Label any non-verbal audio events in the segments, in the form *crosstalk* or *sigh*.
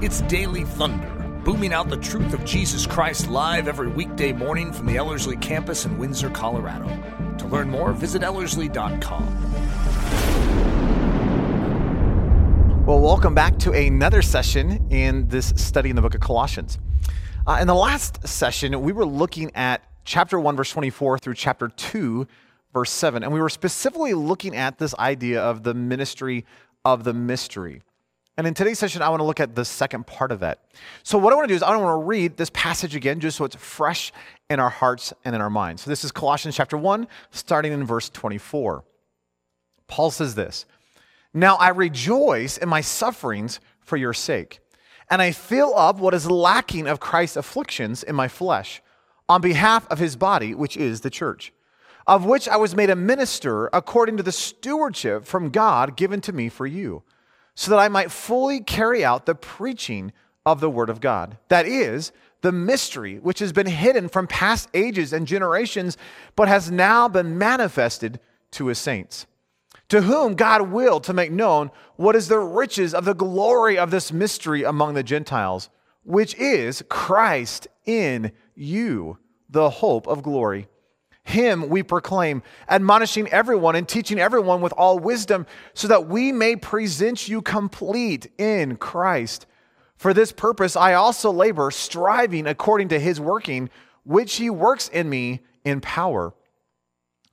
It's Daily Thunder, booming out the truth of Jesus Christ live every weekday morning from the Ellerslie campus in Windsor, Colorado. To learn more, visit Ellerslie.com. Well, welcome back to another session in this study in the book of Colossians. Uh, in the last session, we were looking at chapter 1, verse 24 through chapter 2, verse 7, and we were specifically looking at this idea of the ministry of the mystery. And in today's session, I want to look at the second part of that. So, what I want to do is I want to read this passage again, just so it's fresh in our hearts and in our minds. So, this is Colossians chapter 1, starting in verse 24. Paul says this Now I rejoice in my sufferings for your sake, and I fill up what is lacking of Christ's afflictions in my flesh on behalf of his body, which is the church, of which I was made a minister according to the stewardship from God given to me for you so that I might fully carry out the preaching of the Word of God. That is, the mystery which has been hidden from past ages and generations, but has now been manifested to his saints, to whom God willed to make known what is the riches of the glory of this mystery among the Gentiles, which is Christ in you, the hope of glory. Him we proclaim, admonishing everyone and teaching everyone with all wisdom, so that we may present you complete in Christ. For this purpose I also labor, striving according to his working, which he works in me in power.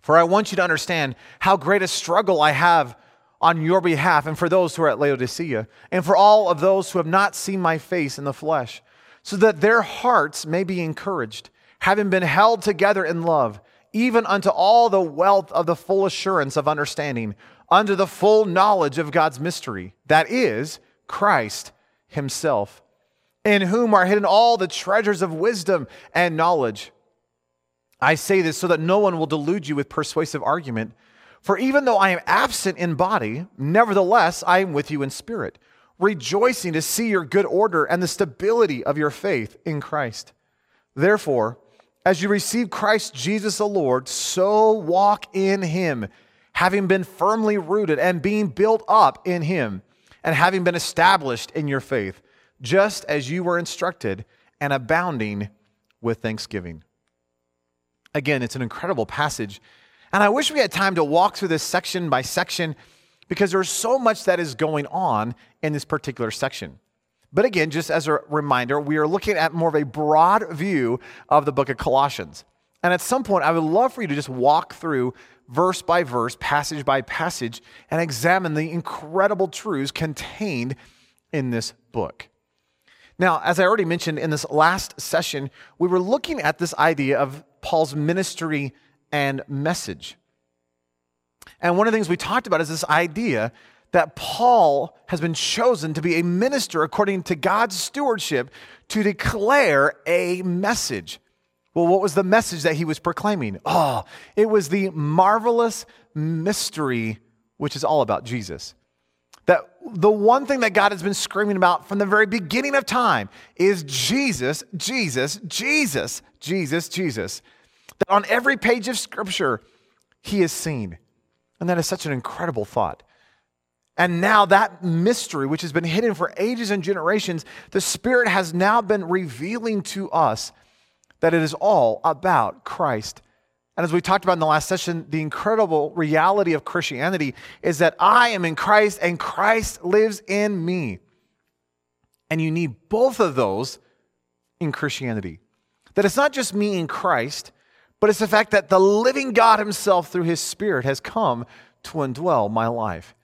For I want you to understand how great a struggle I have on your behalf, and for those who are at Laodicea, and for all of those who have not seen my face in the flesh, so that their hearts may be encouraged, having been held together in love even unto all the wealth of the full assurance of understanding, unto the full knowledge of God's mystery, that is, Christ Himself, in whom are hidden all the treasures of wisdom and knowledge. I say this so that no one will delude you with persuasive argument. For even though I am absent in body, nevertheless I am with you in spirit, rejoicing to see your good order and the stability of your faith in Christ. Therefore, as you receive Christ Jesus the Lord, so walk in him, having been firmly rooted and being built up in him, and having been established in your faith, just as you were instructed, and abounding with thanksgiving. Again, it's an incredible passage. And I wish we had time to walk through this section by section because there's so much that is going on in this particular section. But again, just as a reminder, we are looking at more of a broad view of the book of Colossians. And at some point, I would love for you to just walk through verse by verse, passage by passage, and examine the incredible truths contained in this book. Now, as I already mentioned in this last session, we were looking at this idea of Paul's ministry and message. And one of the things we talked about is this idea that Paul has been chosen to be a minister according to God's stewardship to declare a message. Well, what was the message that he was proclaiming? Oh, it was the marvelous mystery, which is all about Jesus. That the one thing that God has been screaming about from the very beginning of time is Jesus, Jesus, Jesus, Jesus, Jesus. That on every page of Scripture, he is seen. And that is such an incredible thought. And now that mystery, which has been hidden for ages and generations, the Spirit has now been revealing to us that it is all about Christ. And as we talked about in the last session, the incredible reality of Christianity is that I am in Christ and Christ lives in me. And you need both of those in Christianity. That it's not just me in Christ, but it's the fact that the living God Himself through His Spirit has come to indwell my life.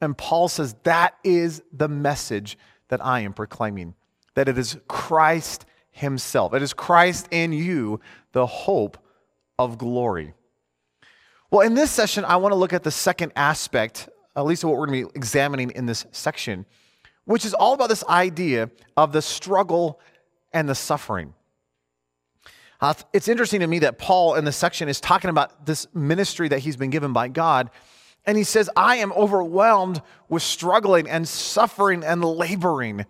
And Paul says that is the message that I am proclaiming that it is Christ Himself. It is Christ in you, the hope of glory. Well, in this session, I want to look at the second aspect, at least of what we're going to be examining in this section, which is all about this idea of the struggle and the suffering. Uh, it's interesting to me that Paul in this section is talking about this ministry that he's been given by God and he says, I am overwhelmed with struggling and suffering and laboring.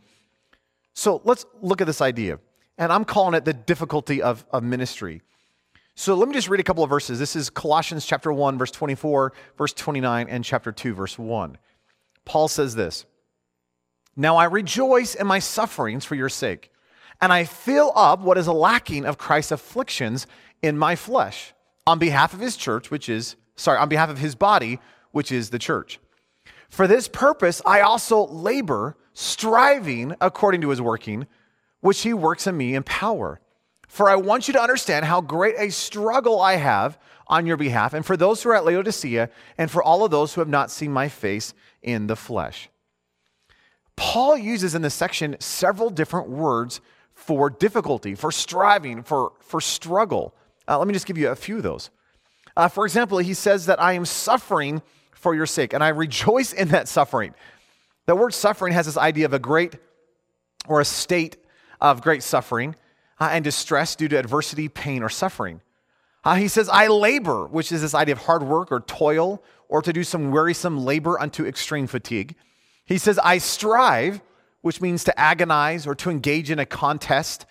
So let's look at this idea. And I'm calling it the difficulty of, of ministry. So let me just read a couple of verses. This is Colossians chapter 1, verse 24, verse 29, and chapter 2, verse 1. Paul says this Now I rejoice in my sufferings for your sake, and I fill up what is lacking of Christ's afflictions in my flesh on behalf of his church, which is, sorry, on behalf of his body, which is the church. For this purpose, I also labor, striving according to his working, which he works in me in power. For I want you to understand how great a struggle I have on your behalf, and for those who are at Laodicea, and for all of those who have not seen my face in the flesh. Paul uses in this section several different words for difficulty, for striving, for, for struggle. Uh, let me just give you a few of those. Uh, for example, he says that I am suffering for your sake, and I rejoice in that suffering. The word suffering has this idea of a great or a state of great suffering uh, and distress due to adversity, pain, or suffering. Uh, he says, I labor, which is this idea of hard work or toil, or to do some wearisome labor unto extreme fatigue. He says, I strive, which means to agonize or to engage in a contest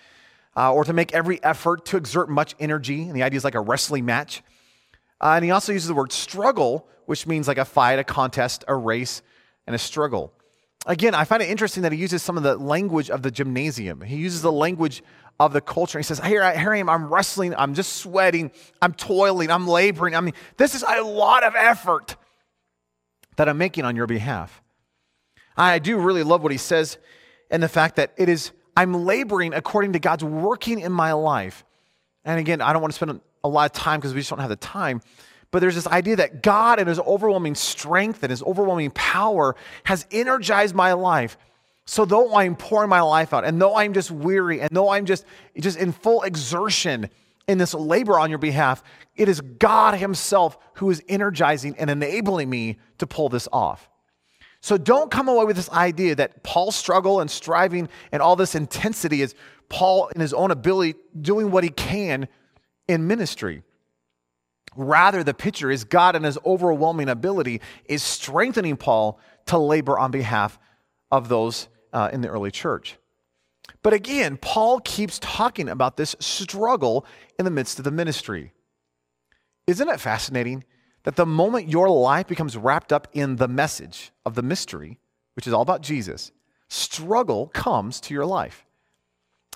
uh, or to make every effort to exert much energy. And the idea is like a wrestling match. Uh, and he also uses the word struggle, which means like a fight, a contest, a race, and a struggle. Again, I find it interesting that he uses some of the language of the gymnasium. He uses the language of the culture. He says, here here I am, I'm wrestling, I'm just sweating, I'm toiling, I'm laboring. I mean, this is a lot of effort that I'm making on your behalf. I do really love what he says and the fact that it is, I'm laboring according to God's working in my life. And again, I don't want to spend a lot of time because we just don't have the time. But there's this idea that God, and His overwhelming strength and His overwhelming power, has energized my life so though I'm pouring my life out, and though I'm just weary, and though I'm just, just in full exertion in this labor on your behalf, it is God Himself who is energizing and enabling me to pull this off. So don't come away with this idea that Paul's struggle and striving and all this intensity is Paul in his own ability doing what he can in ministry. Rather, the picture is God in his overwhelming ability is strengthening Paul to labor on behalf of those uh, in the early church. But again, Paul keeps talking about this struggle in the midst of the ministry. Isn't it fascinating that the moment your life becomes wrapped up in the message of the mystery, which is all about Jesus, struggle comes to your life?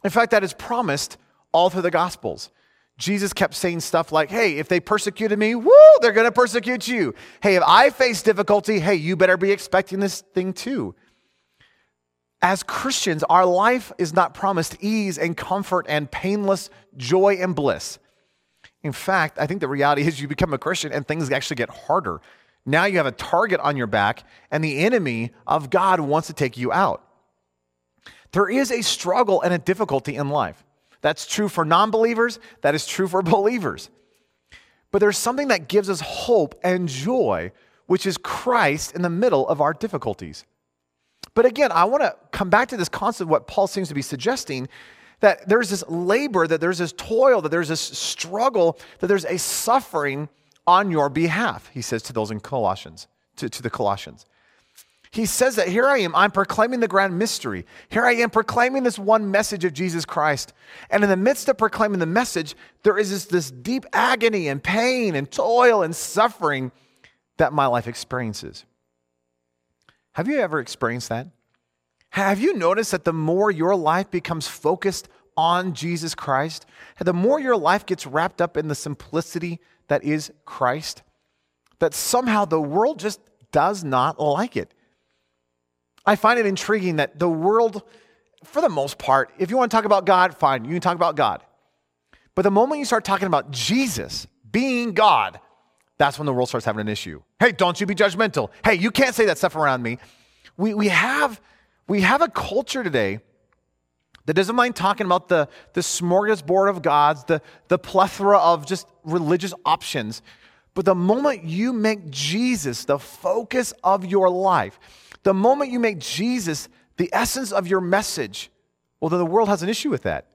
In fact, that is promised all through the Gospels. Jesus kept saying stuff like, hey, if they persecuted me, woo, they're going to persecute you. Hey, if I face difficulty, hey, you better be expecting this thing too as Christians, our life is not promised ease and comfort and painless joy and bliss. In fact, I think the reality is you become a Christian and things actually get harder. Now you have a target on your back, and the enemy of God wants to take you out. There is a struggle and a difficulty in life. That's true for non believers, that is true for believers. But there's something that gives us hope and joy, which is Christ in the middle of our difficulties. But again, I want to come back to this concept, what Paul seems to be suggesting that there's this labor, that there's this toil, that there's this struggle, that there's a suffering on your behalf, he says to those in Colossians, to, to the Colossians. He says that here I am, I'm proclaiming the grand mystery. Here I am proclaiming this one message of Jesus Christ. And in the midst of proclaiming the message, there is this, this deep agony and pain and toil and suffering that my life experiences. Have you ever experienced that? Have you noticed that the more your life becomes focused on Jesus Christ, the more your life gets wrapped up in the simplicity that is Christ, that somehow the world just does not like it? I find it intriguing that the world, for the most part, if you want to talk about God, fine, you can talk about God. But the moment you start talking about Jesus being God, that's when the world starts having an issue. Hey, don't you be judgmental. Hey, you can't say that stuff around me. We, we, have, we have a culture today that doesn't mind talking about the, the smorgasbord of gods, the, the plethora of just religious options. But the moment you make Jesus the focus of your life, the moment you make Jesus the essence of your message, well, then the world has an issue with that.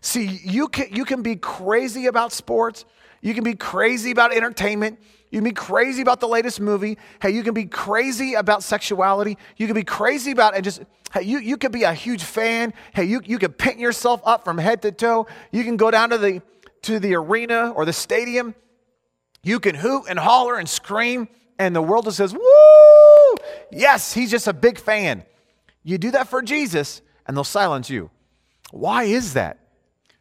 See, you can, you can be crazy about sports, you can be crazy about entertainment. You can be crazy about the latest movie. Hey, you can be crazy about sexuality. You can be crazy about and just hey, you, you could be a huge fan. Hey, you, you can paint yourself up from head to toe. You can go down to the to the arena or the stadium. You can hoot and holler and scream, and the world just says, Woo! Yes, he's just a big fan. You do that for Jesus, and they'll silence you. Why is that?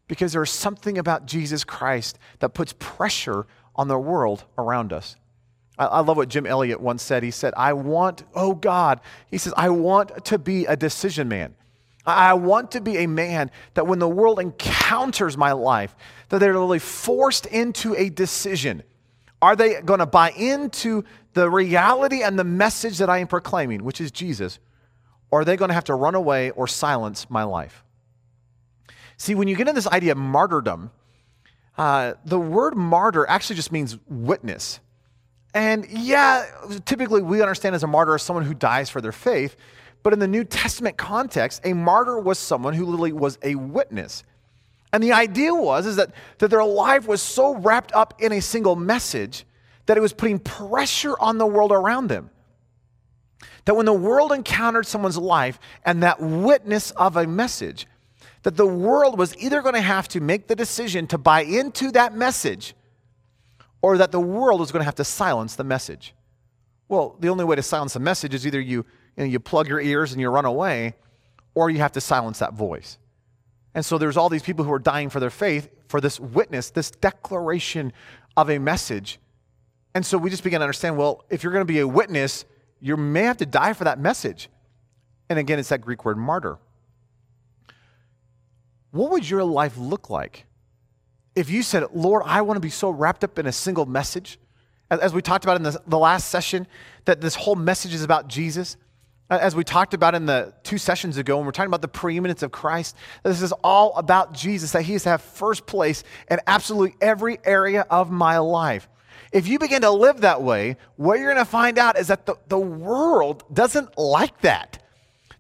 Because there's something about Jesus Christ that puts pressure on the world around us. I, love what Jim Elliot once said. He said, I want, oh God, he says, I want to be a decision man. I want to be a man that when the world encounters my life, that they're literally forced into a decision. Are they going to buy into the reality and the message that I am proclaiming, which is Jesus, or are they going to have to run away or silence my life? See, when you get into this idea of martyrdom, uh, the word martyr actually just means witness. And yeah, typically we understand as a martyr as someone who dies for their faith. But in the New Testament context, a martyr was someone who literally was a witness. And the idea was is that, that their life was so wrapped up in a single message that it was putting pressure on the world around them. That when the world encountered someone's life and that witness of a message, that the world was either going to have to make the decision to buy into that message or that the world was going to have to silence the message. Well, the only way to silence the message is either you you, know, you plug your ears and you run away, or you have to silence that voice. And so there's all these people who are dying for their faith, for this witness, this declaration of a message. And so we just begin to understand well, if you're going to be a witness, you may have to die for that message. And again, it's that Greek word martyr. What would your life look like if you said, Lord, I want to be so wrapped up in a single message? As we talked about in the, the last session, that this whole message is about Jesus. As we talked about in the two sessions ago, when we're talking about the preeminence of Christ, this is all about Jesus, that He is to have first place in absolutely every area of my life. If you begin to live that way, what you're going to find out is that the, the world doesn't like that.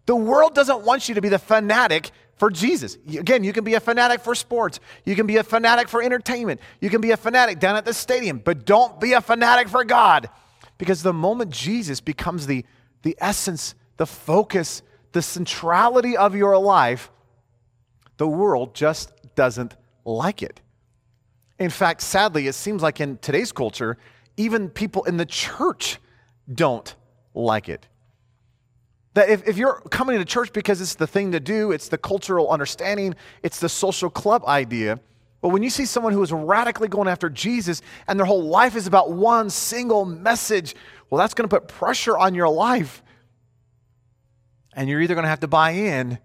The world doesn't want you to be the fanatic for Jesus. Again, you can be a fanatic for sports. You can be a fanatic for entertainment. You can be a fanatic down at the stadium, but don't be a fanatic for God. Because the moment Jesus becomes the the essence, the focus, the centrality of your life, the world just doesn't like it. In fact, sadly, it seems like in today's culture, even people in the church don't like it. That if, if you're coming to church because it's the thing to do, it's the cultural understanding, it's the social club idea, but when you see someone who is radically going after Jesus and their whole life is about one single message, well, that's going to put pressure on your life. And you're either going to have to buy in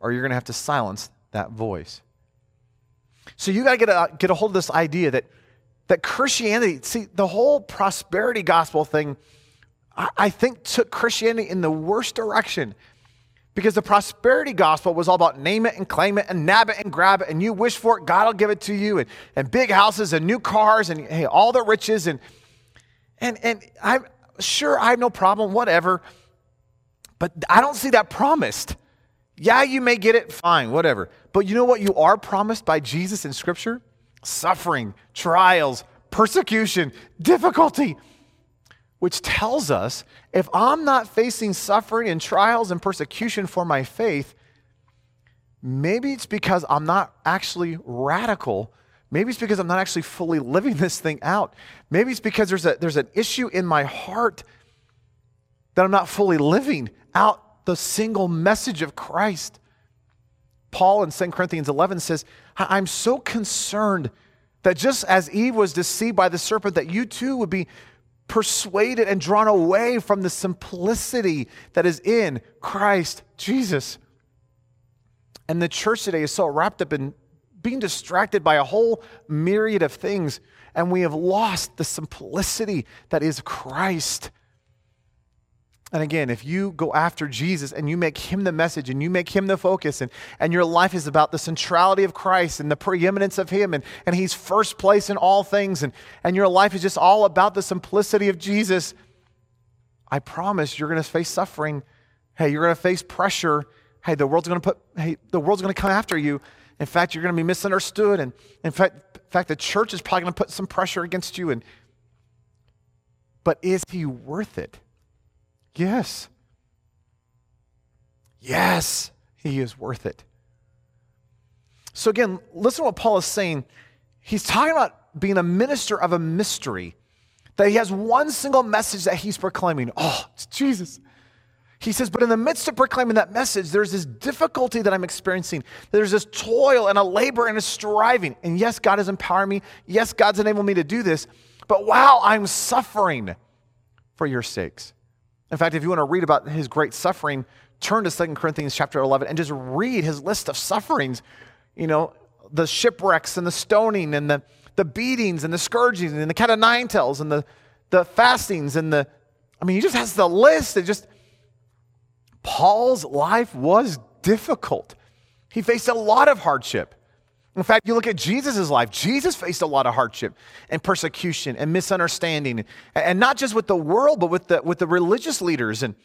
or you're going to have to silence that voice. So you got to get a, get a hold of this idea that, that Christianity, see, the whole prosperity gospel thing, I, I think took Christianity in the worst direction because the prosperity gospel was all about name it and claim it and nab it and grab it and you wish for it, God will give it to you and, and big houses and new cars and hey, all the riches and and and I'm sure I have no problem, whatever. But I don't see that promised. Yeah, you may get it, fine, whatever. But you know what you are promised by Jesus in Scripture? Suffering, trials, persecution, difficulty. Which tells us if I'm not facing suffering and trials and persecution for my faith, maybe it's because I'm not actually radical Maybe it's because I'm not actually fully living this thing out. Maybe it's because there's, a, there's an issue in my heart that I'm not fully living out the single message of Christ. Paul in 2 Corinthians 11 says, I'm so concerned that just as Eve was deceived by the serpent, that you too would be persuaded and drawn away from the simplicity that is in Christ Jesus. And the church today is so wrapped up in being distracted by a whole myriad of things, and we have lost the simplicity that is Christ. And again, if you go after Jesus and you make him the message and you make him the focus, and, and your life is about the centrality of Christ and the preeminence of him, and, and he's first place in all things, and, and your life is just all about the simplicity of Jesus, I promise you're going to face suffering. Hey, you're going to face pressure. Hey, the world's going to put, hey, the world's going to come after you. In fact, you're going to be misunderstood. And in fact, in fact, the church is probably going to put some pressure against you. And, but is he worth it? Yes. Yes, he is worth it. So again, listen to what Paul is saying. He's talking about being a minister of a mystery, that he has one single message that he's proclaiming. Oh, it's Jesus. He says, but in the midst of proclaiming that message, there's this difficulty that I'm experiencing. There's this toil and a labor and a striving. And yes, God has empowered me. Yes, God's enabled me to do this. But wow, I'm suffering for your sakes. In fact, if you want to read about his great suffering, turn to Second Corinthians chapter 11 and just read his list of sufferings. You know, the shipwrecks and the stoning and the, the beatings and the scourgings and the cat of nine tails and the, the fastings and the, I mean, he just has the list. It just, Paul's life was difficult. He faced a lot of hardship. In fact, you look at Jesus' life, Jesus faced a lot of hardship and persecution and misunderstanding, and not just with the world, but with the, with the religious leaders. And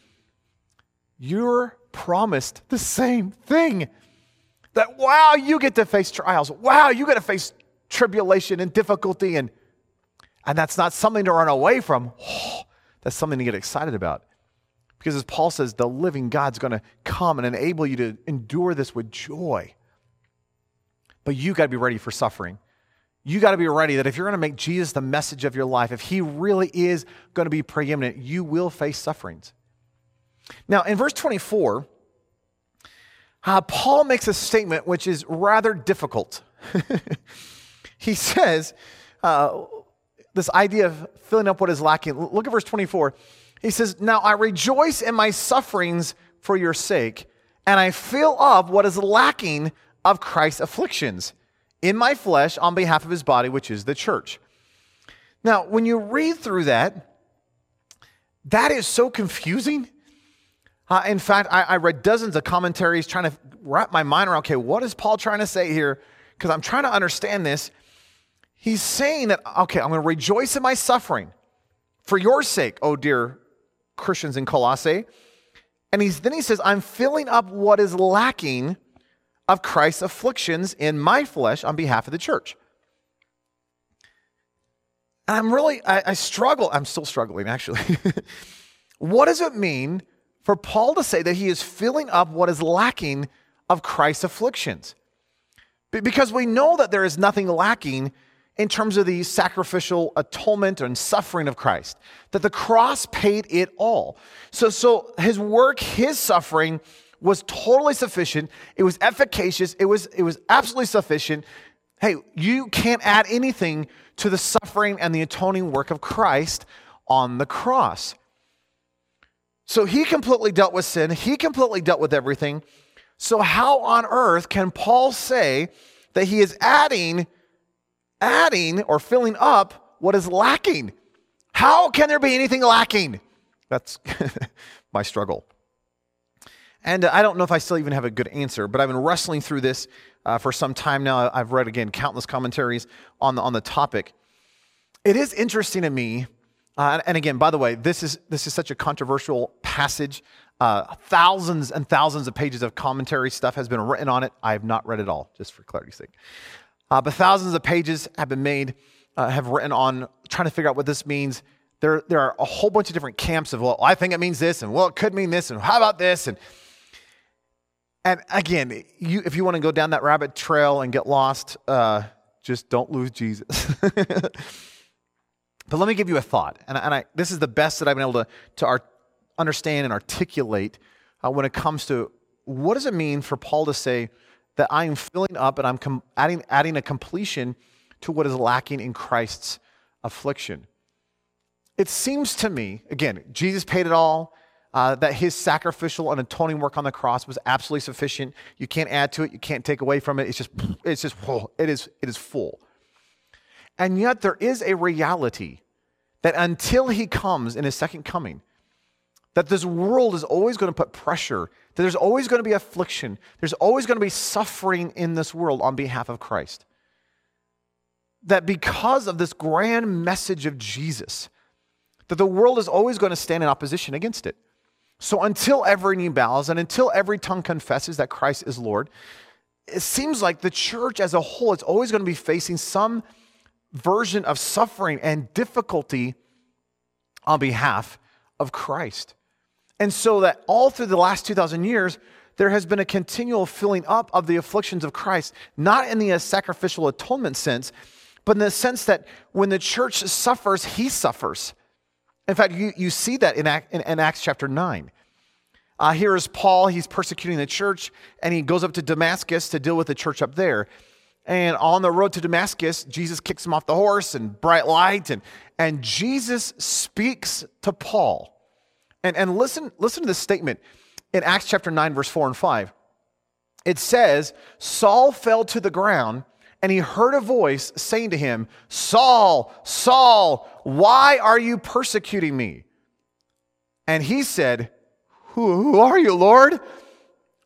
you're promised the same thing that, wow, you get to face trials. Wow, you get to face tribulation and difficulty. And, and that's not something to run away from. Oh, that's something to get excited about. Because as Paul says, the living God's going to come and enable you to endure this with joy. But you got to be ready for suffering. You got to be ready that if you're going to make Jesus the message of your life, if he really is going to be preeminent, you will face sufferings. Now, in verse 24, uh, Paul makes a statement which is rather difficult. *laughs* he says, uh, this idea of filling up what is lacking. Look at verse 24. He says, Now I rejoice in my sufferings for your sake, and I fill up what is lacking of Christ's afflictions in my flesh on behalf of his body, which is the church. Now, when you read through that, that is so confusing. Uh, in fact, I, I read dozens of commentaries trying to wrap my mind around okay, what is Paul trying to say here? Because I'm trying to understand this. He's saying that, okay, I'm going to rejoice in my suffering for your sake, oh dear Christians in Colossae. And he's, then he says, I'm filling up what is lacking of Christ's afflictions in my flesh on behalf of the church. And I'm really, I, I struggle. I'm still struggling, actually. *laughs* what does it mean for Paul to say that he is filling up what is lacking of Christ's afflictions? Because we know that there is nothing lacking in terms of the sacrificial atonement and suffering of Christ, that the cross paid it all. So, so his work, his suffering was totally sufficient. It was efficacious. It was, it was absolutely sufficient. Hey, you can't add anything to the suffering and the atoning work of Christ on the cross. So he completely dealt with sin, he completely dealt with everything. So, how on earth can Paul say that he is adding adding or filling up what is lacking. How can there be anything lacking? That's *laughs* my struggle. And uh, I don't know if I still even have a good answer, but I've been wrestling through this uh, for some time now. I've read, again, countless commentaries on the, on the topic. It is interesting to me, uh, and again, by the way, this is, this is such a controversial passage. Uh, thousands and thousands of pages of commentary stuff has been written on it. I have not read it all, just for clarity's sake. Uh, but thousands of pages have been made, uh, have written on trying to figure out what this means. There, there are a whole bunch of different camps of, well, I think it means this, and well, it could mean this, and how about this? And, and again, you, if you want to go down that rabbit trail and get lost, uh, just don't lose Jesus. *laughs* but let me give you a thought. And, and I, this is the best that I've been able to, to art, understand and articulate uh, when it comes to what does it mean for Paul to say, that I am filling up and I'm com- adding, adding a completion to what is lacking in Christ's affliction. It seems to me, again, Jesus paid it all, uh, that his sacrificial and atoning work on the cross was absolutely sufficient. You can't add to it, you can't take away from it. It's just, it's just, it is, it is full. And yet there is a reality that until he comes in his second coming, that this world is always going to put pressure, that there's always going to be affliction, there's always going to be suffering in this world on behalf of Christ. That because of this grand message of Jesus, that the world is always going to stand in opposition against it. So until every knee bows and until every tongue confesses that Christ is Lord, it seems like the church as a whole is always going to be facing some version of suffering and difficulty on behalf of Christ. And so that all through the last 2,000 years, there has been a continual filling up of the afflictions of Christ, not in the sacrificial atonement sense, but in the sense that when the church suffers, he suffers. In fact, you, you see that in, Act, in, in Acts chapter 9. Uh, here is Paul. He's persecuting the church, and he goes up to Damascus to deal with the church up there. And on the road to Damascus, Jesus kicks him off the horse and bright light, and, and Jesus speaks to Paul. And, and listen, listen to this statement in Acts chapter 9, verse 4 and 5. It says, Saul fell to the ground, and he heard a voice saying to him, Saul, Saul, why are you persecuting me? And he said, Who, who are you, Lord?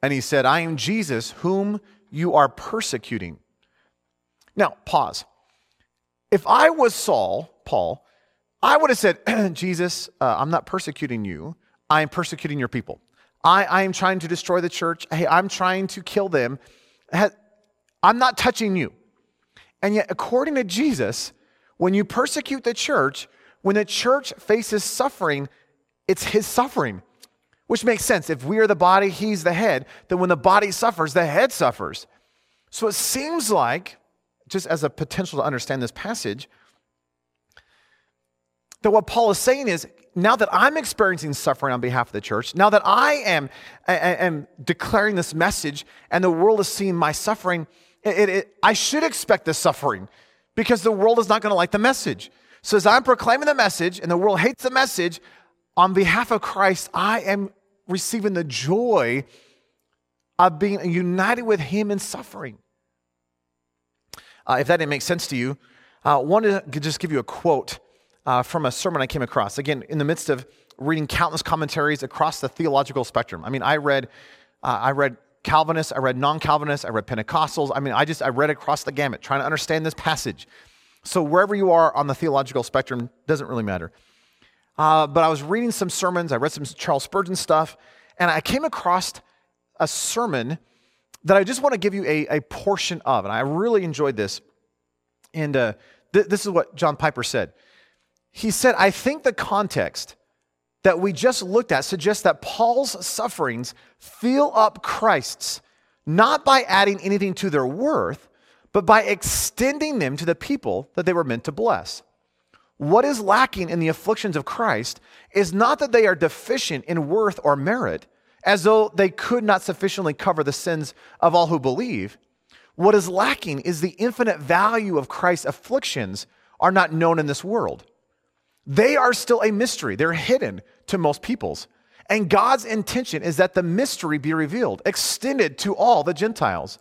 And he said, I am Jesus, whom you are persecuting. Now, pause. If I was Saul, Paul, I would have said, *clears throat* Jesus, uh, I'm not persecuting you. I am persecuting your people. I, I am trying to destroy the church. Hey, I'm trying to kill them. I'm not touching you. And yet, according to Jesus, when you persecute the church, when the church faces suffering, it's his suffering, which makes sense. If we are the body, he's the head, then when the body suffers, the head suffers. So it seems like, just as a potential to understand this passage, that what Paul is saying is now that I'm experiencing suffering on behalf of the church, now that I am, am declaring this message and the world is seeing my suffering, it, it, I should expect this suffering because the world is not going to like the message. So as I'm proclaiming the message and the world hates the message, on behalf of Christ, I am receiving the joy of being united with Him in suffering. Uh, if that didn't make sense to you, I uh, wanted to just give you a quote uh, from a sermon I came across. Again, in the midst of reading countless commentaries across the theological spectrum. I mean, I read, uh, I read Calvinists, I read non-Calvinists, I read Pentecostals. I mean, I just I read across the gamut, trying to understand this passage. So wherever you are on the theological spectrum doesn't really matter. Uh, but I was reading some sermons. I read some Charles Spurgeon stuff, and I came across a sermon that I just want to give you a, a portion of, and I really enjoyed this. And uh, th- this is what John Piper said. He said, I think the context that we just looked at suggests that Paul's sufferings fill up Christ's, not by adding anything to their worth, but by extending them to the people that they were meant to bless. What is lacking in the afflictions of Christ is not that they are deficient in worth or merit, as though they could not sufficiently cover the sins of all who believe. What is lacking is the infinite value of Christ's afflictions are not known in this world. They are still a mystery, they're hidden to most peoples. And God's intention is that the mystery be revealed, extended to all the Gentiles.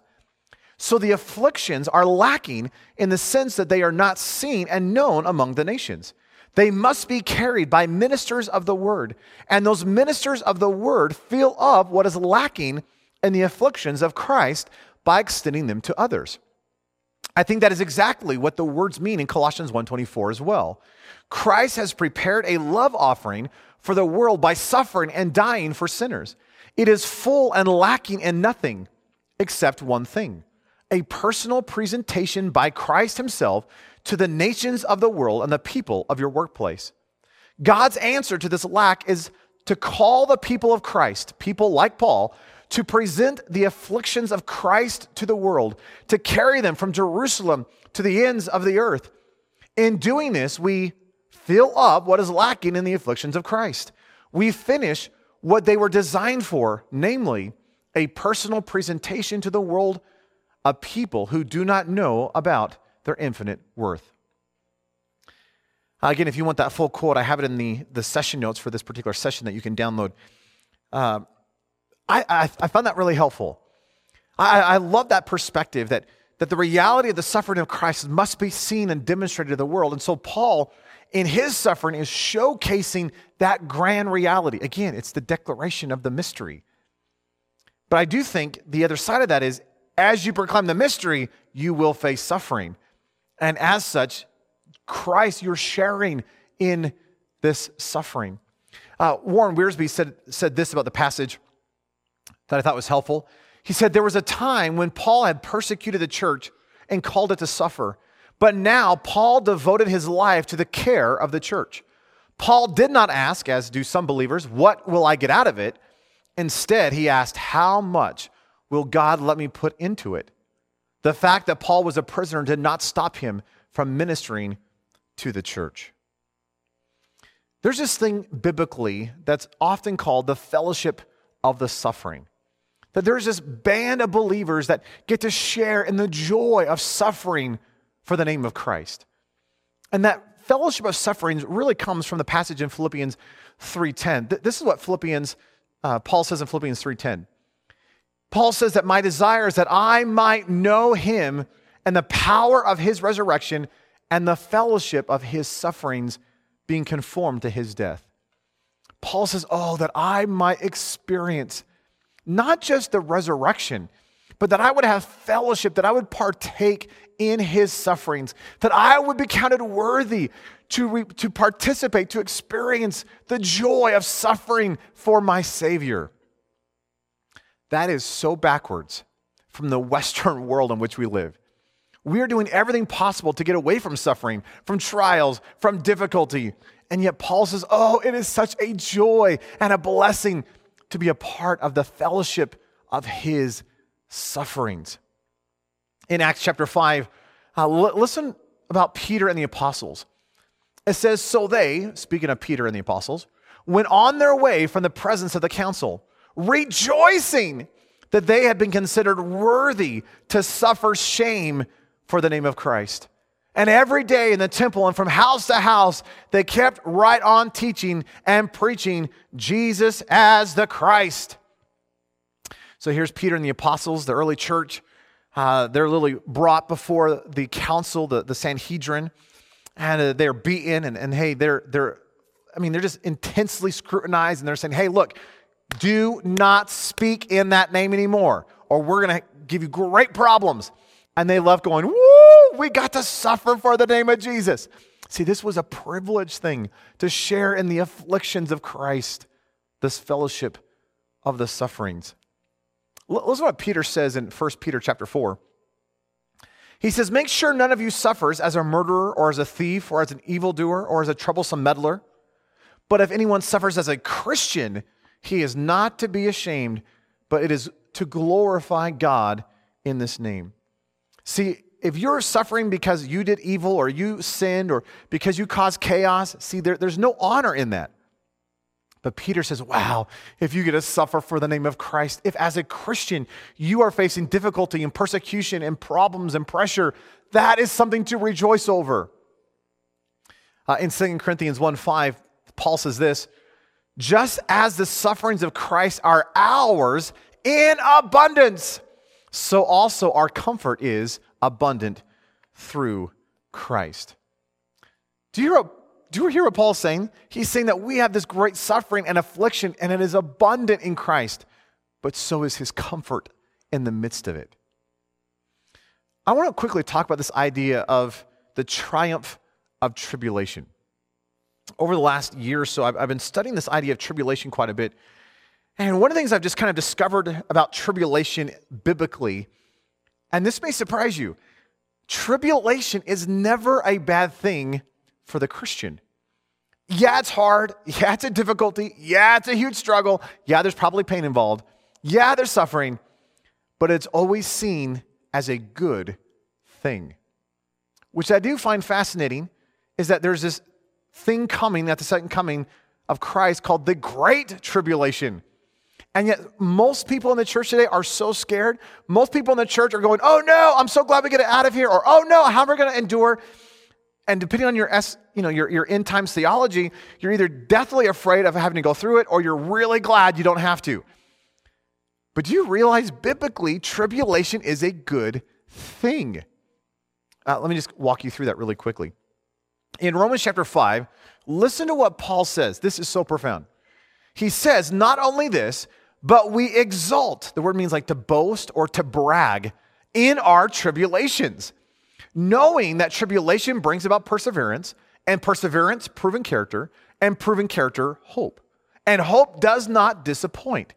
So the afflictions are lacking in the sense that they are not seen and known among the nations. They must be carried by ministers of the word. And those ministers of the word fill up what is lacking in the afflictions of Christ by extending them to others. I think that is exactly what the words mean in Colossians 1:24 as well. Christ has prepared a love offering for the world by suffering and dying for sinners. It is full and lacking in nothing except one thing a personal presentation by Christ Himself to the nations of the world and the people of your workplace. God's answer to this lack is to call the people of Christ, people like Paul, to present the afflictions of Christ to the world, to carry them from Jerusalem to the ends of the earth. In doing this, we fill up what is lacking in the afflictions of Christ. We finish what they were designed for, namely, a personal presentation to the world of people who do not know about their infinite worth. Again, if you want that full quote, I have it in the, the session notes for this particular session that you can download. Uh, I, I, I, found that really helpful. I, I love that perspective that, that the reality of the suffering of Christ must be seen and demonstrated to the world. And so, Paul in his suffering is showcasing that grand reality. Again, it's the declaration of the mystery. But I do think the other side of that is as you proclaim the mystery, you will face suffering. And as such, Christ, you're sharing in this suffering. Uh, Warren Wiersbe said, said this about the passage that I thought was helpful. He said, There was a time when Paul had persecuted the church and called it to suffer. But now Paul devoted his life to the care of the church. Paul did not ask, as do some believers, what will I get out of it? Instead, he asked, How much will God let me put into it? The fact that Paul was a prisoner did not stop him from ministering to the church. There's this thing biblically that's often called the fellowship of the suffering. That there's this band of believers that get to share in the joy of suffering for the name of Christ. And that fellowship of sufferings really comes from the passage in Philippians 3:10. This is what Philippians uh, Paul says in Philippians 3:10. Paul says that my desire is that I might know him and the power of his resurrection and the fellowship of his sufferings being conformed to his death. Paul says, Oh, that I might experience not just the resurrection, but that I would have fellowship, that I would partake in his sufferings, that I would be counted worthy to, re- to participate, to experience the joy of suffering for my Savior. That is so backwards from the *laughs* Western world in which we live. We are doing everything possible to get away from suffering, from trials, from difficulty. And yet, Paul says, Oh, it is such a joy and a blessing to be a part of the fellowship of his sufferings. In Acts chapter 5, uh, l- listen about Peter and the apostles. It says, So they, speaking of Peter and the apostles, went on their way from the presence of the council, rejoicing that they had been considered worthy to suffer shame for the name of Christ. And every day in the temple and from house to house, they kept right on teaching and preaching Jesus as the Christ. So here's Peter and the apostles, the early church. Uh, they're literally brought before the council, the, the Sanhedrin, and uh, they're beaten. And, and hey, they're, they're, I mean, they're just intensely scrutinized. And they're saying, hey, look, do not speak in that name anymore, or we're going to give you great problems. And they left going, woo, we got to suffer for the name of Jesus. See, this was a privileged thing to share in the afflictions of Christ, this fellowship of the sufferings. Listen to what Peter says in 1 Peter chapter 4. He says, Make sure none of you suffers as a murderer or as a thief or as an evildoer or as a troublesome meddler. But if anyone suffers as a Christian, he is not to be ashamed, but it is to glorify God in this name. See, if you're suffering because you did evil or you sinned or because you caused chaos, see, there, there's no honor in that. But Peter says, wow, if you get to suffer for the name of Christ, if as a Christian you are facing difficulty and persecution and problems and pressure, that is something to rejoice over. Uh, in 2 Corinthians 1 5, Paul says this just as the sufferings of Christ are ours in abundance, so also our comfort is abundant through Christ. Do you hear what do you hear what Paul's saying? He's saying that we have this great suffering and affliction, and it is abundant in Christ, but so is his comfort in the midst of it. I want to quickly talk about this idea of the triumph of tribulation. Over the last year or so, I've, I've been studying this idea of tribulation quite a bit. And one of the things I've just kind of discovered about tribulation biblically, and this may surprise you, tribulation is never a bad thing for the Christian. Yeah, it's hard. Yeah, it's a difficulty. Yeah, it's a huge struggle. Yeah, there's probably pain involved. Yeah, there's suffering, but it's always seen as a good thing. Which I do find fascinating is that there's this thing coming at the second coming of Christ called the Great Tribulation. And yet, most people in the church today are so scared. Most people in the church are going, Oh no, I'm so glad we get out of here. Or, Oh no, how am I going to endure? And depending on your, you know, your, your end times theology, you're either deathly afraid of having to go through it or you're really glad you don't have to. But do you realize biblically, tribulation is a good thing? Uh, let me just walk you through that really quickly. In Romans chapter 5, listen to what Paul says. This is so profound. He says, Not only this, but we exalt. The word means like to boast or to brag in our tribulations knowing that tribulation brings about perseverance, and perseverance, proven character, and proven character, hope. And hope does not disappoint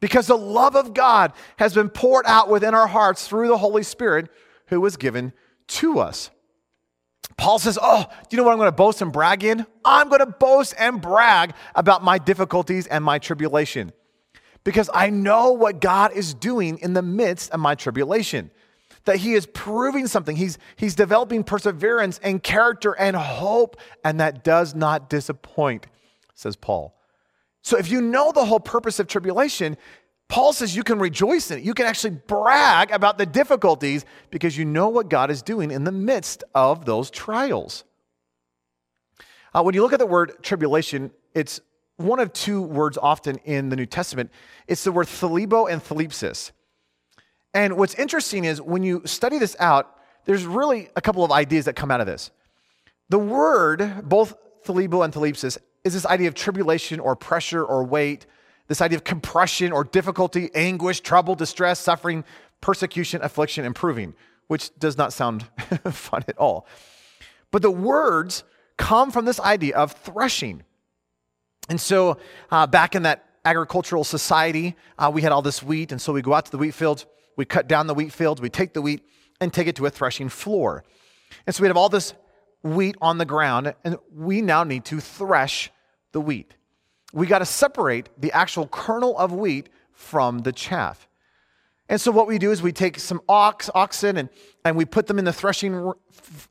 because the love of God has been poured out within our hearts through the Holy Spirit who was given to us. Paul says, Oh, do you know what I'm going to boast and brag in? I'm going to boast and brag about my difficulties and my tribulation because I know what God is doing in the midst of my tribulation that he is proving something. He's, he's developing perseverance and character and hope, and that does not disappoint, says Paul. So if you know the whole purpose of tribulation, Paul says you can rejoice in it. You can actually brag about the difficulties because you know what God is doing in the midst of those trials. Uh, when you look at the word tribulation, it's one of two words often in the New Testament. It's the word thalibo and thalipsis. And what's interesting is when you study this out, there's really a couple of ideas that come out of this. The word, both thalibo and thalipsis, is this idea of tribulation or pressure or weight, this idea of compression or difficulty, anguish, trouble, distress, suffering, persecution, affliction, improving, which does not sound *laughs* fun at all. But the words come from this idea of threshing. And so, uh, back in that agricultural society, uh, we had all this wheat. And so we go out to the wheat fields, we cut down the wheat fields, we take the wheat and take it to a threshing floor. And so we have all this wheat on the ground, and we now need to thresh the wheat. We got to separate the actual kernel of wheat from the chaff. And so what we do is we take some ox, oxen and, and we put them in the threshing uh,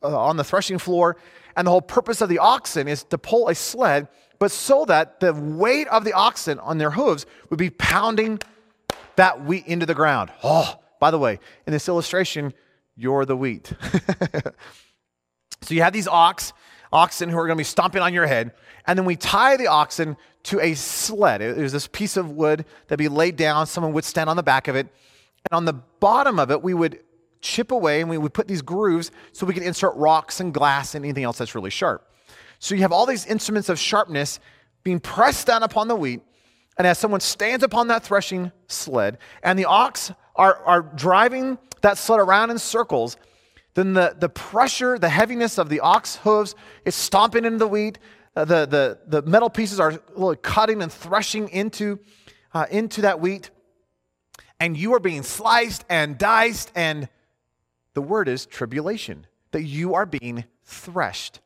on the threshing floor. And the whole purpose of the oxen is to pull a sled but so that the weight of the oxen on their hooves would be pounding that wheat into the ground. Oh, by the way, in this illustration, you're the wheat. *laughs* so you have these ox, oxen who are going to be stomping on your head, and then we tie the oxen to a sled. It was this piece of wood that be laid down, someone would stand on the back of it, and on the bottom of it, we would chip away and we would put these grooves so we could insert rocks and glass and anything else that's really sharp. So you have all these instruments of sharpness being pressed down upon the wheat. And as someone stands upon that threshing sled and the ox are, are driving that sled around in circles, then the, the pressure, the heaviness of the ox hooves is stomping into the wheat. Uh, the, the, the metal pieces are cutting and threshing into, uh, into that wheat. And you are being sliced and diced. And the word is tribulation, that you are being threshed.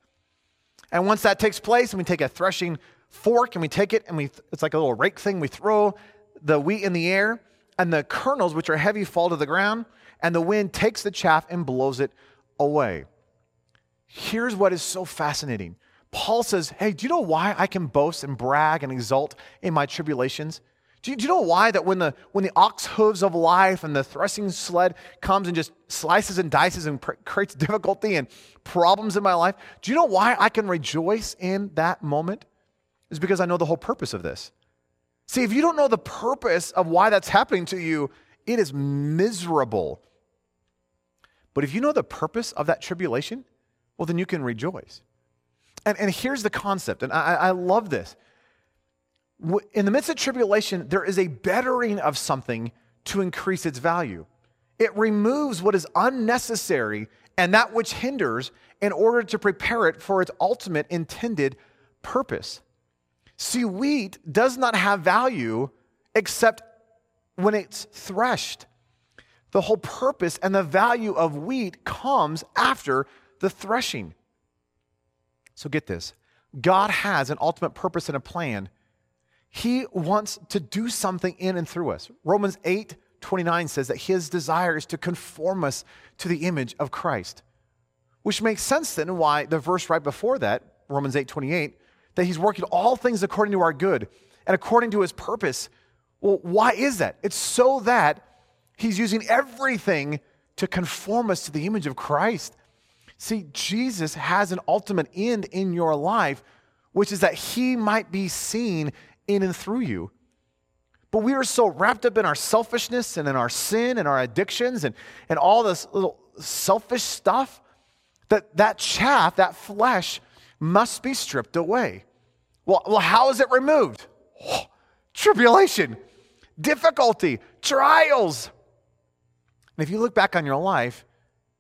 And once that takes place, and we take a threshing fork and we take it and we, it's like a little rake thing, we throw the wheat in the air, and the kernels, which are heavy, fall to the ground, and the wind takes the chaff and blows it away. Here's what is so fascinating. Paul says, Hey, do you know why I can boast and brag and exult in my tribulations? Do you, do you, know why that when the, when the ox hooves of life and the threshing sled comes and just slices and dices and pr- creates difficulty and problems in my life, do you know why I can rejoice in that moment? Is because I know the whole purpose of this. See, if you don't know the purpose of why that's happening to you, it is miserable. But if you know the purpose of that tribulation, well, then you can rejoice. And, and here's the concept, and I, I love this in the midst of tribulation, there is a bettering of something to increase its value. It removes what is unnecessary and that which hinders in order to prepare it for its ultimate intended purpose. See, wheat does not have value except when it's threshed. The whole purpose and the value of wheat comes after the threshing. So get this God has an ultimate purpose and a plan he wants to do something in and through us. Romans 8 29 says that his desire is to conform us to the image of Christ, which makes sense then why the verse right before that, Romans 8 28, that he's working all things according to our good and according to his purpose. Well, why is that? It's so that he's using everything to conform us to the image of Christ. See, Jesus has an ultimate end in your life, which is that he might be seen in and through you. But we are so wrapped up in our selfishness and in our sin and our addictions and, and all this little selfish stuff that that chaff, that flesh, must be stripped away. Well, well how is it removed? Oh, *sighs* tribulation, difficulty, trials. And if you look back on your life,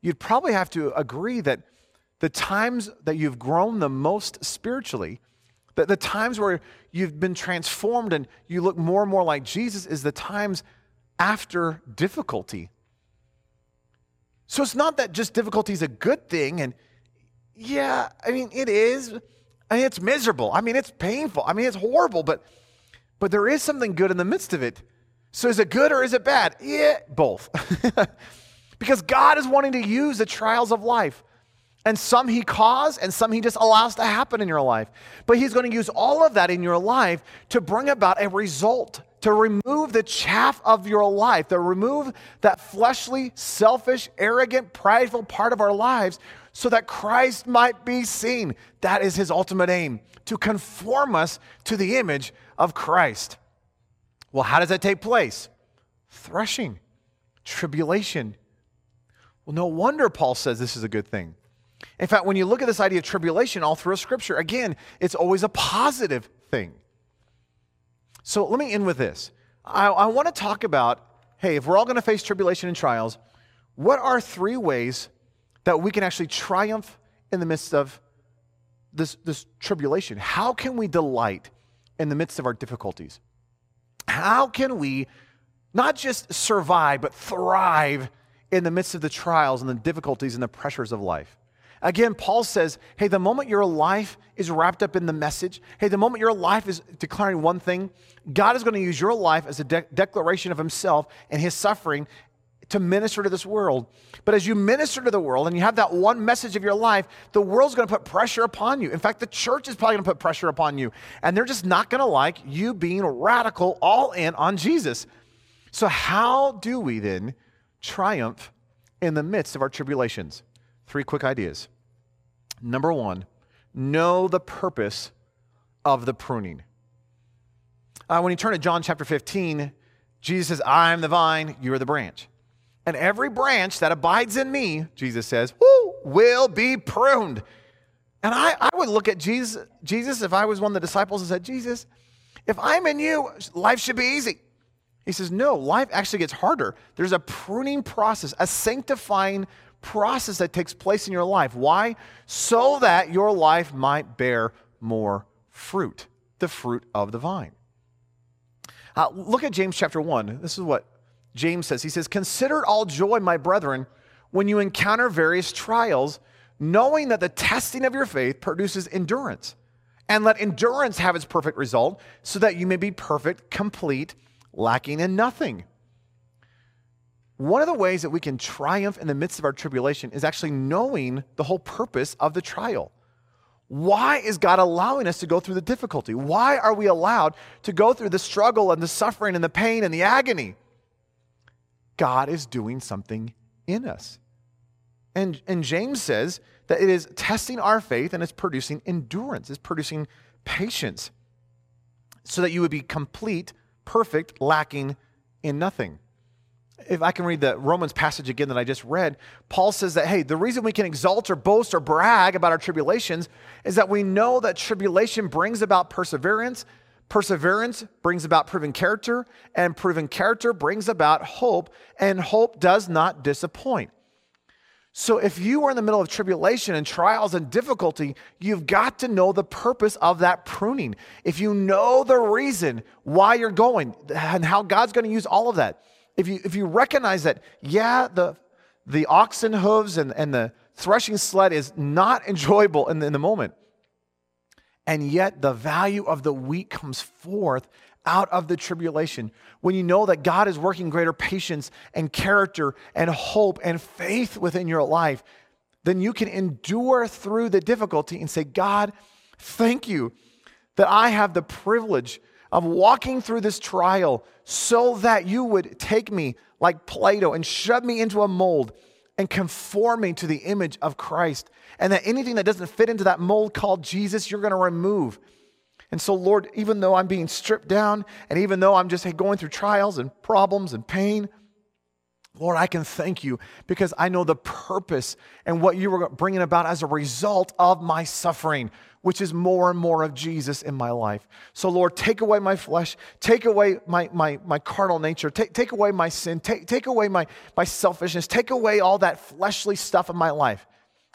you'd probably have to agree that the times that you've grown the most spiritually the, the times where you've been transformed and you look more and more like Jesus is the times after difficulty. So it's not that just difficulty is a good thing. And yeah, I mean, it is. I mean, it's miserable. I mean, it's painful. I mean, it's horrible, but, but there is something good in the midst of it. So is it good or is it bad? Yeah, both. *laughs* because God is wanting to use the trials of life And some he caused, and some he just allows to happen in your life. But he's going to use all of that in your life to bring about a result, to remove the chaff of your life, to remove that fleshly, selfish, arrogant, prideful part of our lives so that Christ might be seen. That is his ultimate aim, to conform us to the image of Christ. Well, how does that take place? Threshing, tribulation. Well, no wonder Paul says this is a good thing. In fact, when you look at this idea of tribulation all through Scripture, again, it's always a positive thing. So let me end with this. I, I want to talk about hey, if we're all going to face tribulation and trials, what are three ways that we can actually triumph in the midst of this, this tribulation? How can we delight in the midst of our difficulties? How can we not just survive, but thrive in the midst of the trials and the difficulties and the pressures of life? Again, Paul says, hey, the moment your life is wrapped up in the message, hey, the moment your life is declaring one thing, God is going to use your life as a de- declaration of himself and his suffering to minister to this world. But as you minister to the world and you have that one message of your life, the world's going to put pressure upon you. In fact, the church is probably going to put pressure upon you. And they're just not going to like you being radical, all in on Jesus. So, how do we then triumph in the midst of our tribulations? Three quick ideas. Number one, know the purpose of the pruning. Uh, when you turn to John chapter 15, Jesus says, I am the vine, you are the branch. And every branch that abides in me, Jesus says, will be pruned. And I, I would look at Jesus, Jesus, if I was one of the disciples, and said, Jesus, if I'm in you, life should be easy. He says, No, life actually gets harder. There's a pruning process, a sanctifying process that takes place in your life. Why? So that your life might bear more fruit, the fruit of the vine. Uh, look at James chapter 1. This is what James says. He says, Consider all joy, my brethren, when you encounter various trials, knowing that the testing of your faith produces endurance. And let endurance have its perfect result, so that you may be perfect, complete, lacking in nothing. One of the ways that we can triumph in the midst of our tribulation is actually knowing the whole purpose of the trial. Why is God allowing us to go through the difficulty? Why are we allowed to go through the struggle and the suffering and the pain and the agony? God is doing something in us. And, and James says that it is testing our faith and it's producing endurance, it's producing patience, so that you would be complete, perfect, lacking in nothing if I can read the Romans passage again that I just read, Paul says that, hey, the reason we can exalt or boast or brag about our tribulations is that we know that tribulation brings about perseverance. Perseverance brings about proven character, and proven character brings about hope, and hope does not disappoint. So, if you are in the middle of tribulation and trials and difficulty, you've got to know the purpose of that pruning. If you know the reason why you're going and how God's going to use all of that, if you, if you recognize that, yeah, the, the oxen hooves and, and the threshing sled is not *laughs* enjoyable in the, in the moment, and yet the value of the wheat comes forth out of the tribulation. When you know that God is working greater patience and character and hope and faith within your life, then you can endure through the difficulty and say, God, thank you that I have the privilege of walking through this trial so that you would take me like Play-Doh and shove me into a mold and conform me to the image of Christ. And that anything that doesn't fit into that mold called Jesus, you're going to remove. And so, Lord, even though I'm being stripped down and even though I'm just going through trials and problems and pain, Lord, I can thank you because I know the purpose and what you were bringing about as a result of my suffering, which is more and more of Jesus in my life. So, Lord, take away my flesh, take away my, my, my carnal nature, take, take away my sin, take, take away my, my selfishness, take away all that fleshly stuff in my life.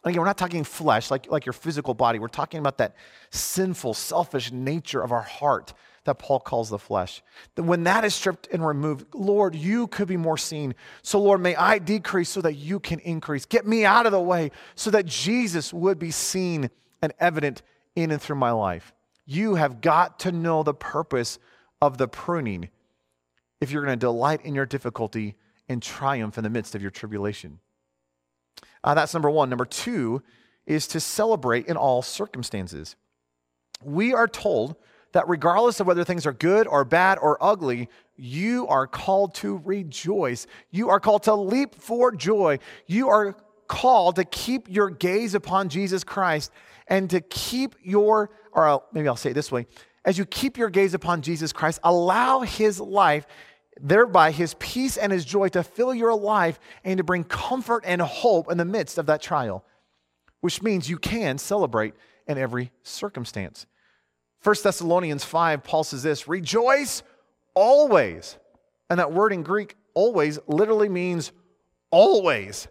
again, we're not talking flesh like, like your physical body, we're talking about that sinful, selfish nature of our heart that Paul calls the flesh. That when that is stripped and removed, Lord, you could be more seen. So, Lord, may I decrease so that you can increase. Get me out of the way so that Jesus would be seen and evident in and through my life. You have got to know the purpose of the pruning if you're going to delight in your difficulty and triumph in the midst of your tribulation. Uh, that's number one. Number two is to celebrate in all circumstances. We are told that regardless of whether things are good or bad or ugly, you are called to rejoice. You are called to leap for joy. You are called to keep your gaze upon Jesus Christ and to keep your, or I'll, maybe I'll say it this way as you keep your gaze upon Jesus Christ, allow his life, thereby his peace and his joy to fill your life and to bring comfort and hope in the midst of that trial, which means you can celebrate in every circumstance. 1 Thessalonians 5, Paul says this Rejoice always. And that word in Greek, always, literally means always.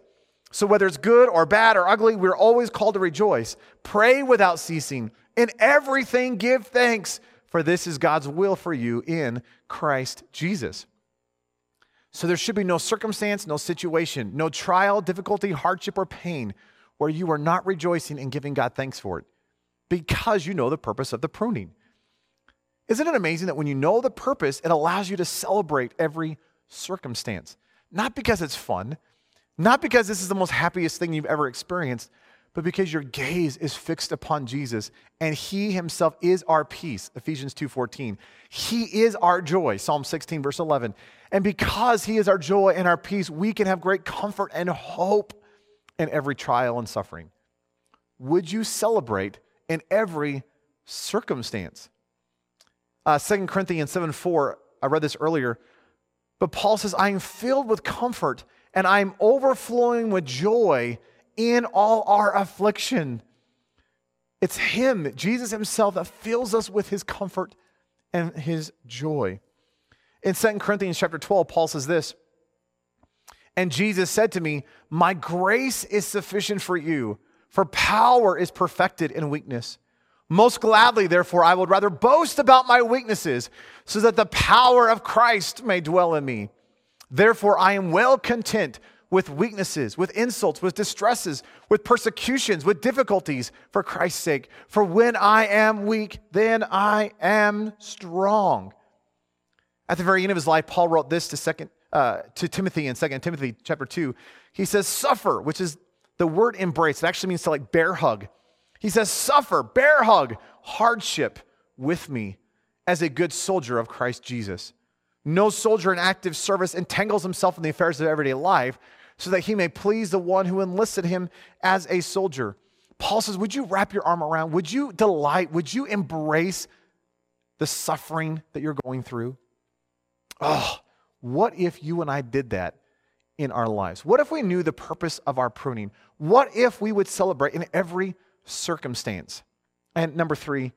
So whether it's good or bad or ugly, we're always called to rejoice. Pray without ceasing. In everything, give thanks, for this is God's will for you in Christ Jesus. So there should be no circumstance, no situation, no trial, difficulty, hardship, or pain where you are not rejoicing and giving God thanks for it because you know the purpose of the pruning. Isn't it amazing that when you know the purpose, it allows you to celebrate every circumstance? Not because it's fun, not because this is the most happiest thing you've ever experienced, but because your gaze is fixed upon Jesus and he himself is our peace Ephesians 2:14 he is our joy Psalm 16 verse 11 and because he is our joy and our peace we can have great comfort and hope in every trial and suffering. Would you celebrate in every circumstance. Uh, 2 Corinthians 7 4, I read this earlier, but Paul says, I am filled with comfort and I am overflowing with joy in all our affliction. It's Him, Jesus Himself, that fills us with His comfort and His joy. In 2 Corinthians chapter 12, Paul says this, and Jesus said to me, My grace is sufficient for you for power is perfected in weakness. Most gladly, therefore, I would rather boast about my weaknesses, so that the power of Christ may dwell in me. Therefore, I am well content with weaknesses, with insults, with distresses, with persecutions, with difficulties for Christ's sake. For when I am weak, then I am strong. At the very end of his life, Paul wrote this to second uh, to Timothy in Second Timothy chapter two. He says, "Suffer," which is the word embrace, it actually means to like bear hug. He says, suffer, bear hug, hardship with me as a good soldier of Christ Jesus. No soldier in active service entangles himself in the affairs of everyday life so that he may please the one who enlisted him as a soldier. Paul says, Would you wrap your arm around? Would you delight? Would you embrace the suffering that you're going through? Oh, what if you and I did that in our lives? What if we knew the purpose of our pruning? What if we would celebrate in every circumstance? And number three,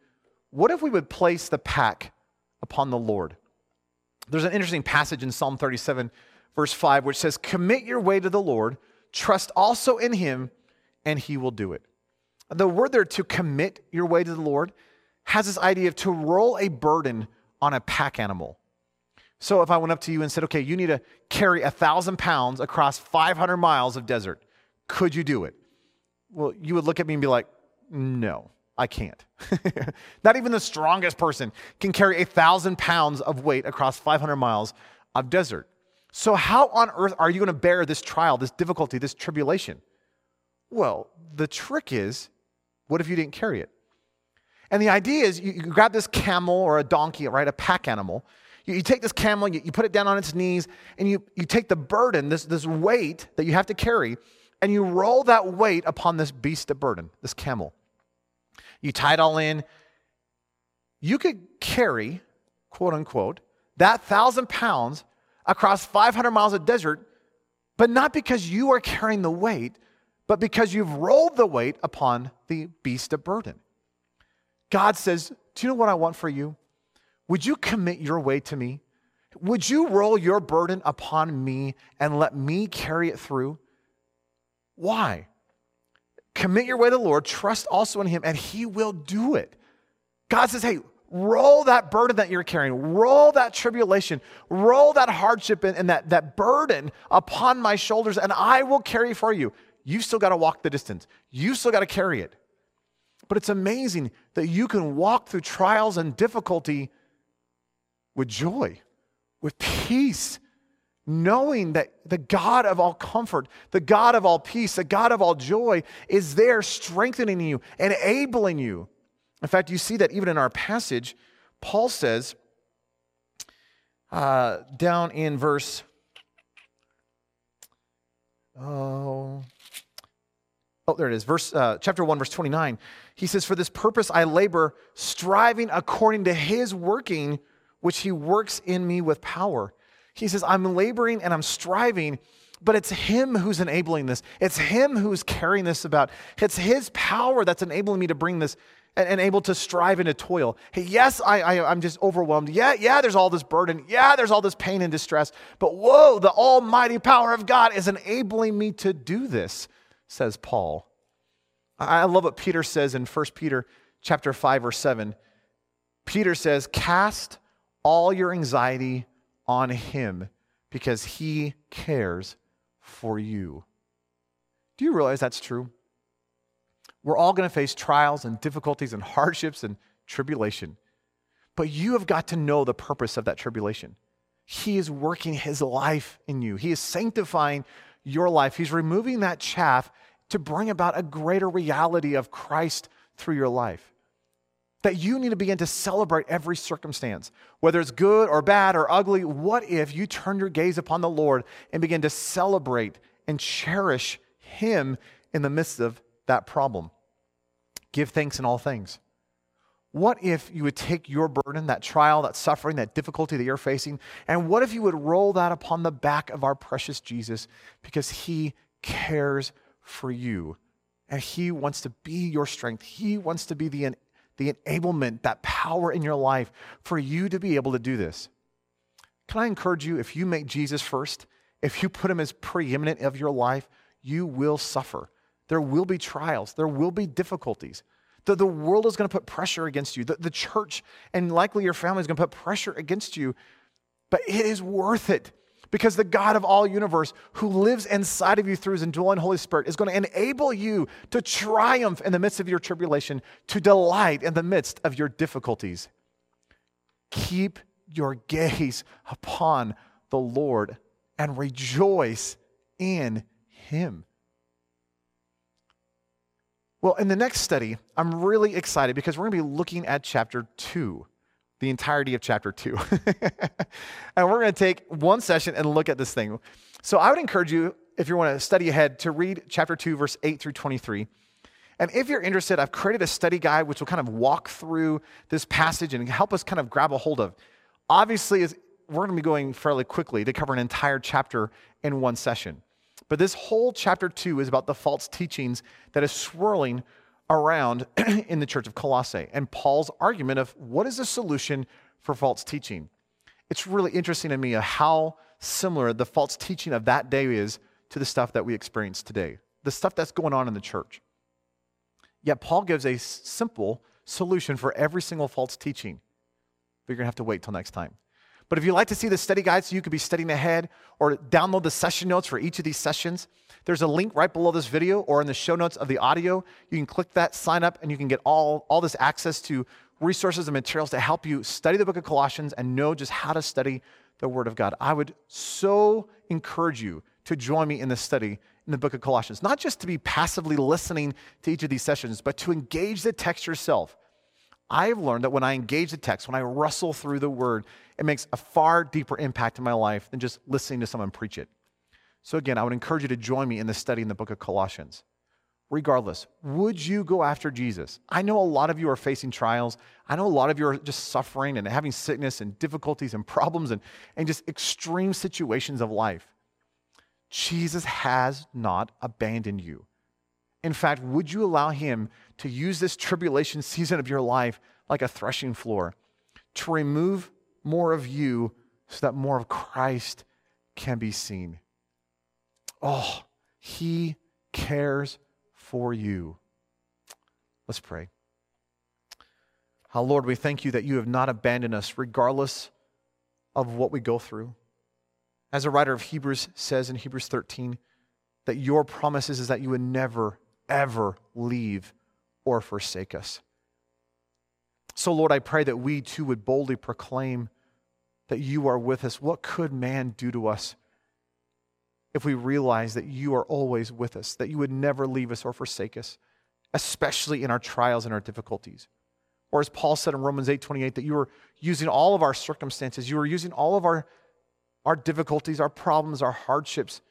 what if we would place the pack upon the Lord? There's an interesting passage in Psalm 37, verse 5, which says, Commit your way to the Lord, trust also in him, and he will do it. The word there to commit your way to the Lord has this idea of to roll a burden on a pack animal. So if I went up to you and said, okay, you need to carry a thousand pounds across 500 miles of desert, could you do it? Well, you would look at me and be like, no, I can't. *laughs* Not even the strongest person can carry a thousand pounds of weight across 500 miles of desert. So, how on earth are you going to bear this trial, this difficulty, this tribulation? Well, the trick is what if you didn't carry it? And the idea is you, you grab this camel or a donkey, right, a pack animal, you, you take this camel, you, you put it down on its knees, and you, you take the burden, this, this weight that you have to carry, and you roll that weight upon this beast of burden, this camel. You tie it all in. You could carry, quote unquote, that thousand pounds across 500 miles of desert, but not because you are carrying the weight, but because you've rolled the weight upon the beast of burden. God says, Do you know what I want for you? Would you commit your way to me? Would you roll your burden upon me and let me carry it through? Why? Commit your way to the Lord, trust also in Him, and He will do it. God says, hey, roll that burden that you're carrying, roll that tribulation, roll that hardship and, and that, that burden upon my shoulders, and I will carry for you. You've still got to walk the distance, you've still got to carry it. But it's amazing that you can walk through trials and difficulty with joy, with peace, knowing that the God of all comfort, the God of all peace, the God of all joy is there strengthening you, enabling you. In fact, you see that even in our passage, Paul says uh, down in verse, oh, oh, there it is, verse uh, chapter one, verse twenty nine. He says, "For this purpose I labor, striving according to His working, which He works in me with power." He says, I'm laboring and I'm striving, but it's Him who's enabling this. It's Him who's carrying this about. It's His power that's enabling me to bring this and, and able to strive and to toil. Hey, yes, I, I, I'm just overwhelmed. Yeah, yeah, there's all this burden. Yeah, there's all this pain and distress. But whoa, the almighty power of God is enabling me to do this, says Paul. I love what Peter says in 1 Peter chapter 5, or 7. Peter says, Cast all your anxiety on Him because He cares for you. Do you realize that's true? We're all going to face trials and difficulties and hardships and tribulation. But you have got to know the purpose of that tribulation. He is working His life in you, He is sanctifying your life. He's removing that chaff to bring about a greater reality of Christ through your life that you need to begin to celebrate every circumstance, whether it's good or bad or ugly. What if you turn your gaze upon the Lord and begin to celebrate and cherish Him in the midst of that problem? Give thanks in all things. What if you would take your burden, that trial, that suffering, that difficulty that you're facing, and what if you would roll that upon the back of our precious Jesus because He cares for you and He wants to be your strength? He wants to be the the enablement, that power in your life for you to be able to do this. Can I encourage you, if you make Jesus first, if you put him as preeminent of your life, you will suffer. There will be trials, there will be difficulties. The, the world is going to put pressure against you. The, the church and likely your family is going to put pressure against you, but it is worth it because the God of all universe who lives inside of you through his indwelling Holy Spirit is going to enable you to triumph in the midst of your tribulation, to delight in the midst of your difficulties. Keep your gaze upon the Lord and rejoice in him. Well, in the next study, I'm really excited because we're going to be looking at chapter 2 the entirety of chapter two. *laughs* and we're going to take one session and look at this thing. So I would encourage you, if you want to study ahead, to read chapter two, verse 8 through 23. And if you're interested, I've created a study guide which will kind of walk through this passage and help us kind of grab a hold of. Obviously, we're going to be going fairly quickly to cover an entire chapter in one session. But this whole chapter two is about the false teachings that is swirling around *clears throat* in the church of Colossae and Paul's argument of what is the solution for false teaching. It's really interesting to me how similar the false teaching of that day is to the stuff that we experience today, the stuff that's going on in the church. Yet Paul gives a simple solution for every single false teaching. But you're going to have to wait till next time. But if you'd like to see the study guide so you could be studying ahead or download the session notes for each of these sessions, there's a link right below this video or in the show notes of the audio. You can click that, sign up, and you can get all, all this access to resources and materials to help you study the book of Colossians and know just how to study the Word of God. I would so encourage you to join me in this study in the book of Colossians, not just to be passively listening to each of these sessions, but to engage the text yourself. I've learned that when I engage the text, when I wrestle through the word, it makes a far deeper impact in my life than just listening to someone preach it. So, again, I would encourage you to join me in the study in the book of Colossians. Regardless, would you go after Jesus? I know a lot of you are facing trials. I know a lot of you are just suffering and having sickness and difficulties and problems and, and just extreme situations of life. Jesus has not abandoned you. In fact, would you allow Him to use this tribulation season of your life like a threshing floor to remove more of you so that more of Christ can be seen? Oh, He cares for you. Let's pray. How, Lord, we thank you that you have not abandoned us regardless of what we go through. As a writer of Hebrews says in Hebrews 13, that your promises is that you would never ever leave or forsake us. So, Lord, I pray that we too would boldly proclaim that you are with us. What could man do to us if we realize that you are always with us, that you would never leave us or forsake us, especially in our trials and our difficulties. Or as Paul said in Romans 8 28, that you are using all of our circumstances, you are using all of our, our difficulties, our problems, our hardships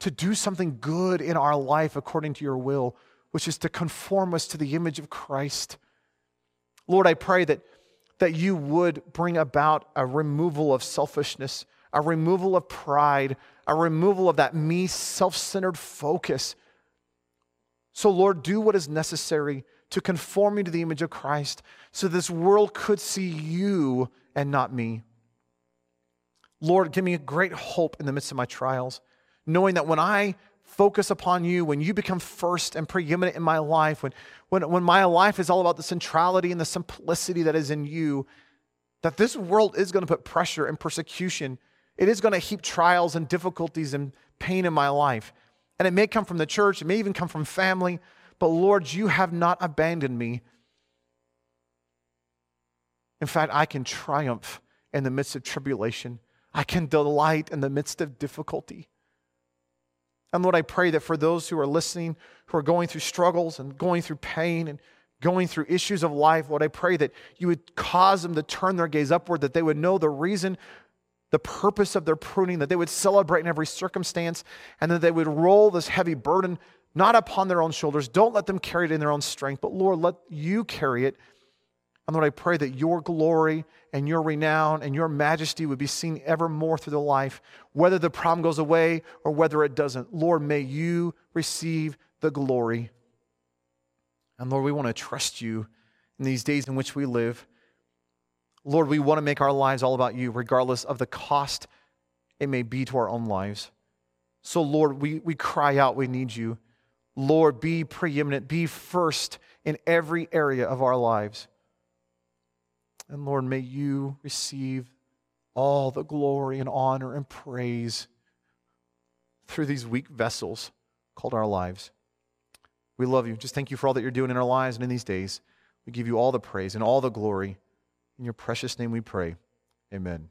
to do something good in our life according to your will, which is to conform us to the image of Christ. Lord, I pray that, that you would bring about a removal of selfishness, a removal of pride, a removal of that me self centered focus. So, Lord, do what is necessary to conform me to the image of Christ so this world could see you and not me. Lord, give me a great hope in the midst of my trials, knowing that when I focus upon you, when you become first and preeminent in my life, when, when, when my life is all about the centrality and the simplicity that is in you, that this world is going to put pressure and persecution. It is going to heap trials and difficulties and pain in my life. And it may come from the church, it may even come from family, but Lord, you have not abandoned me. In fact, I can triumph in the midst of tribulation. I can delight in the midst of difficulty. And Lord, I pray that for those who are listening, who are going through struggles and going through pain and going through issues of life, Lord, I pray that you would cause them to turn their gaze upward, that they would know the reason, the purpose of their pruning, that they would celebrate in every circumstance, and that they would roll this heavy burden not upon their own shoulders. Don't let them carry it in their own strength, but Lord, let you carry it. And Lord, I pray that your glory and your renown and your majesty would be seen ever more through the life, whether the problem goes away or whether it doesn't. Lord, may you receive the glory. And Lord, we want to trust you in these days in which we live. Lord, we want to make our lives all about you, regardless of the cost it may be to our own lives. So, Lord, we, we cry out, we need you. Lord, be preeminent, be first in every area of our lives. And Lord, may you receive all the glory and honor and praise through these weak vessels called our lives. We love you. Just thank you for all that you're doing in our lives and in these days. We give you all the praise and all the glory. In your precious name we pray. Amen.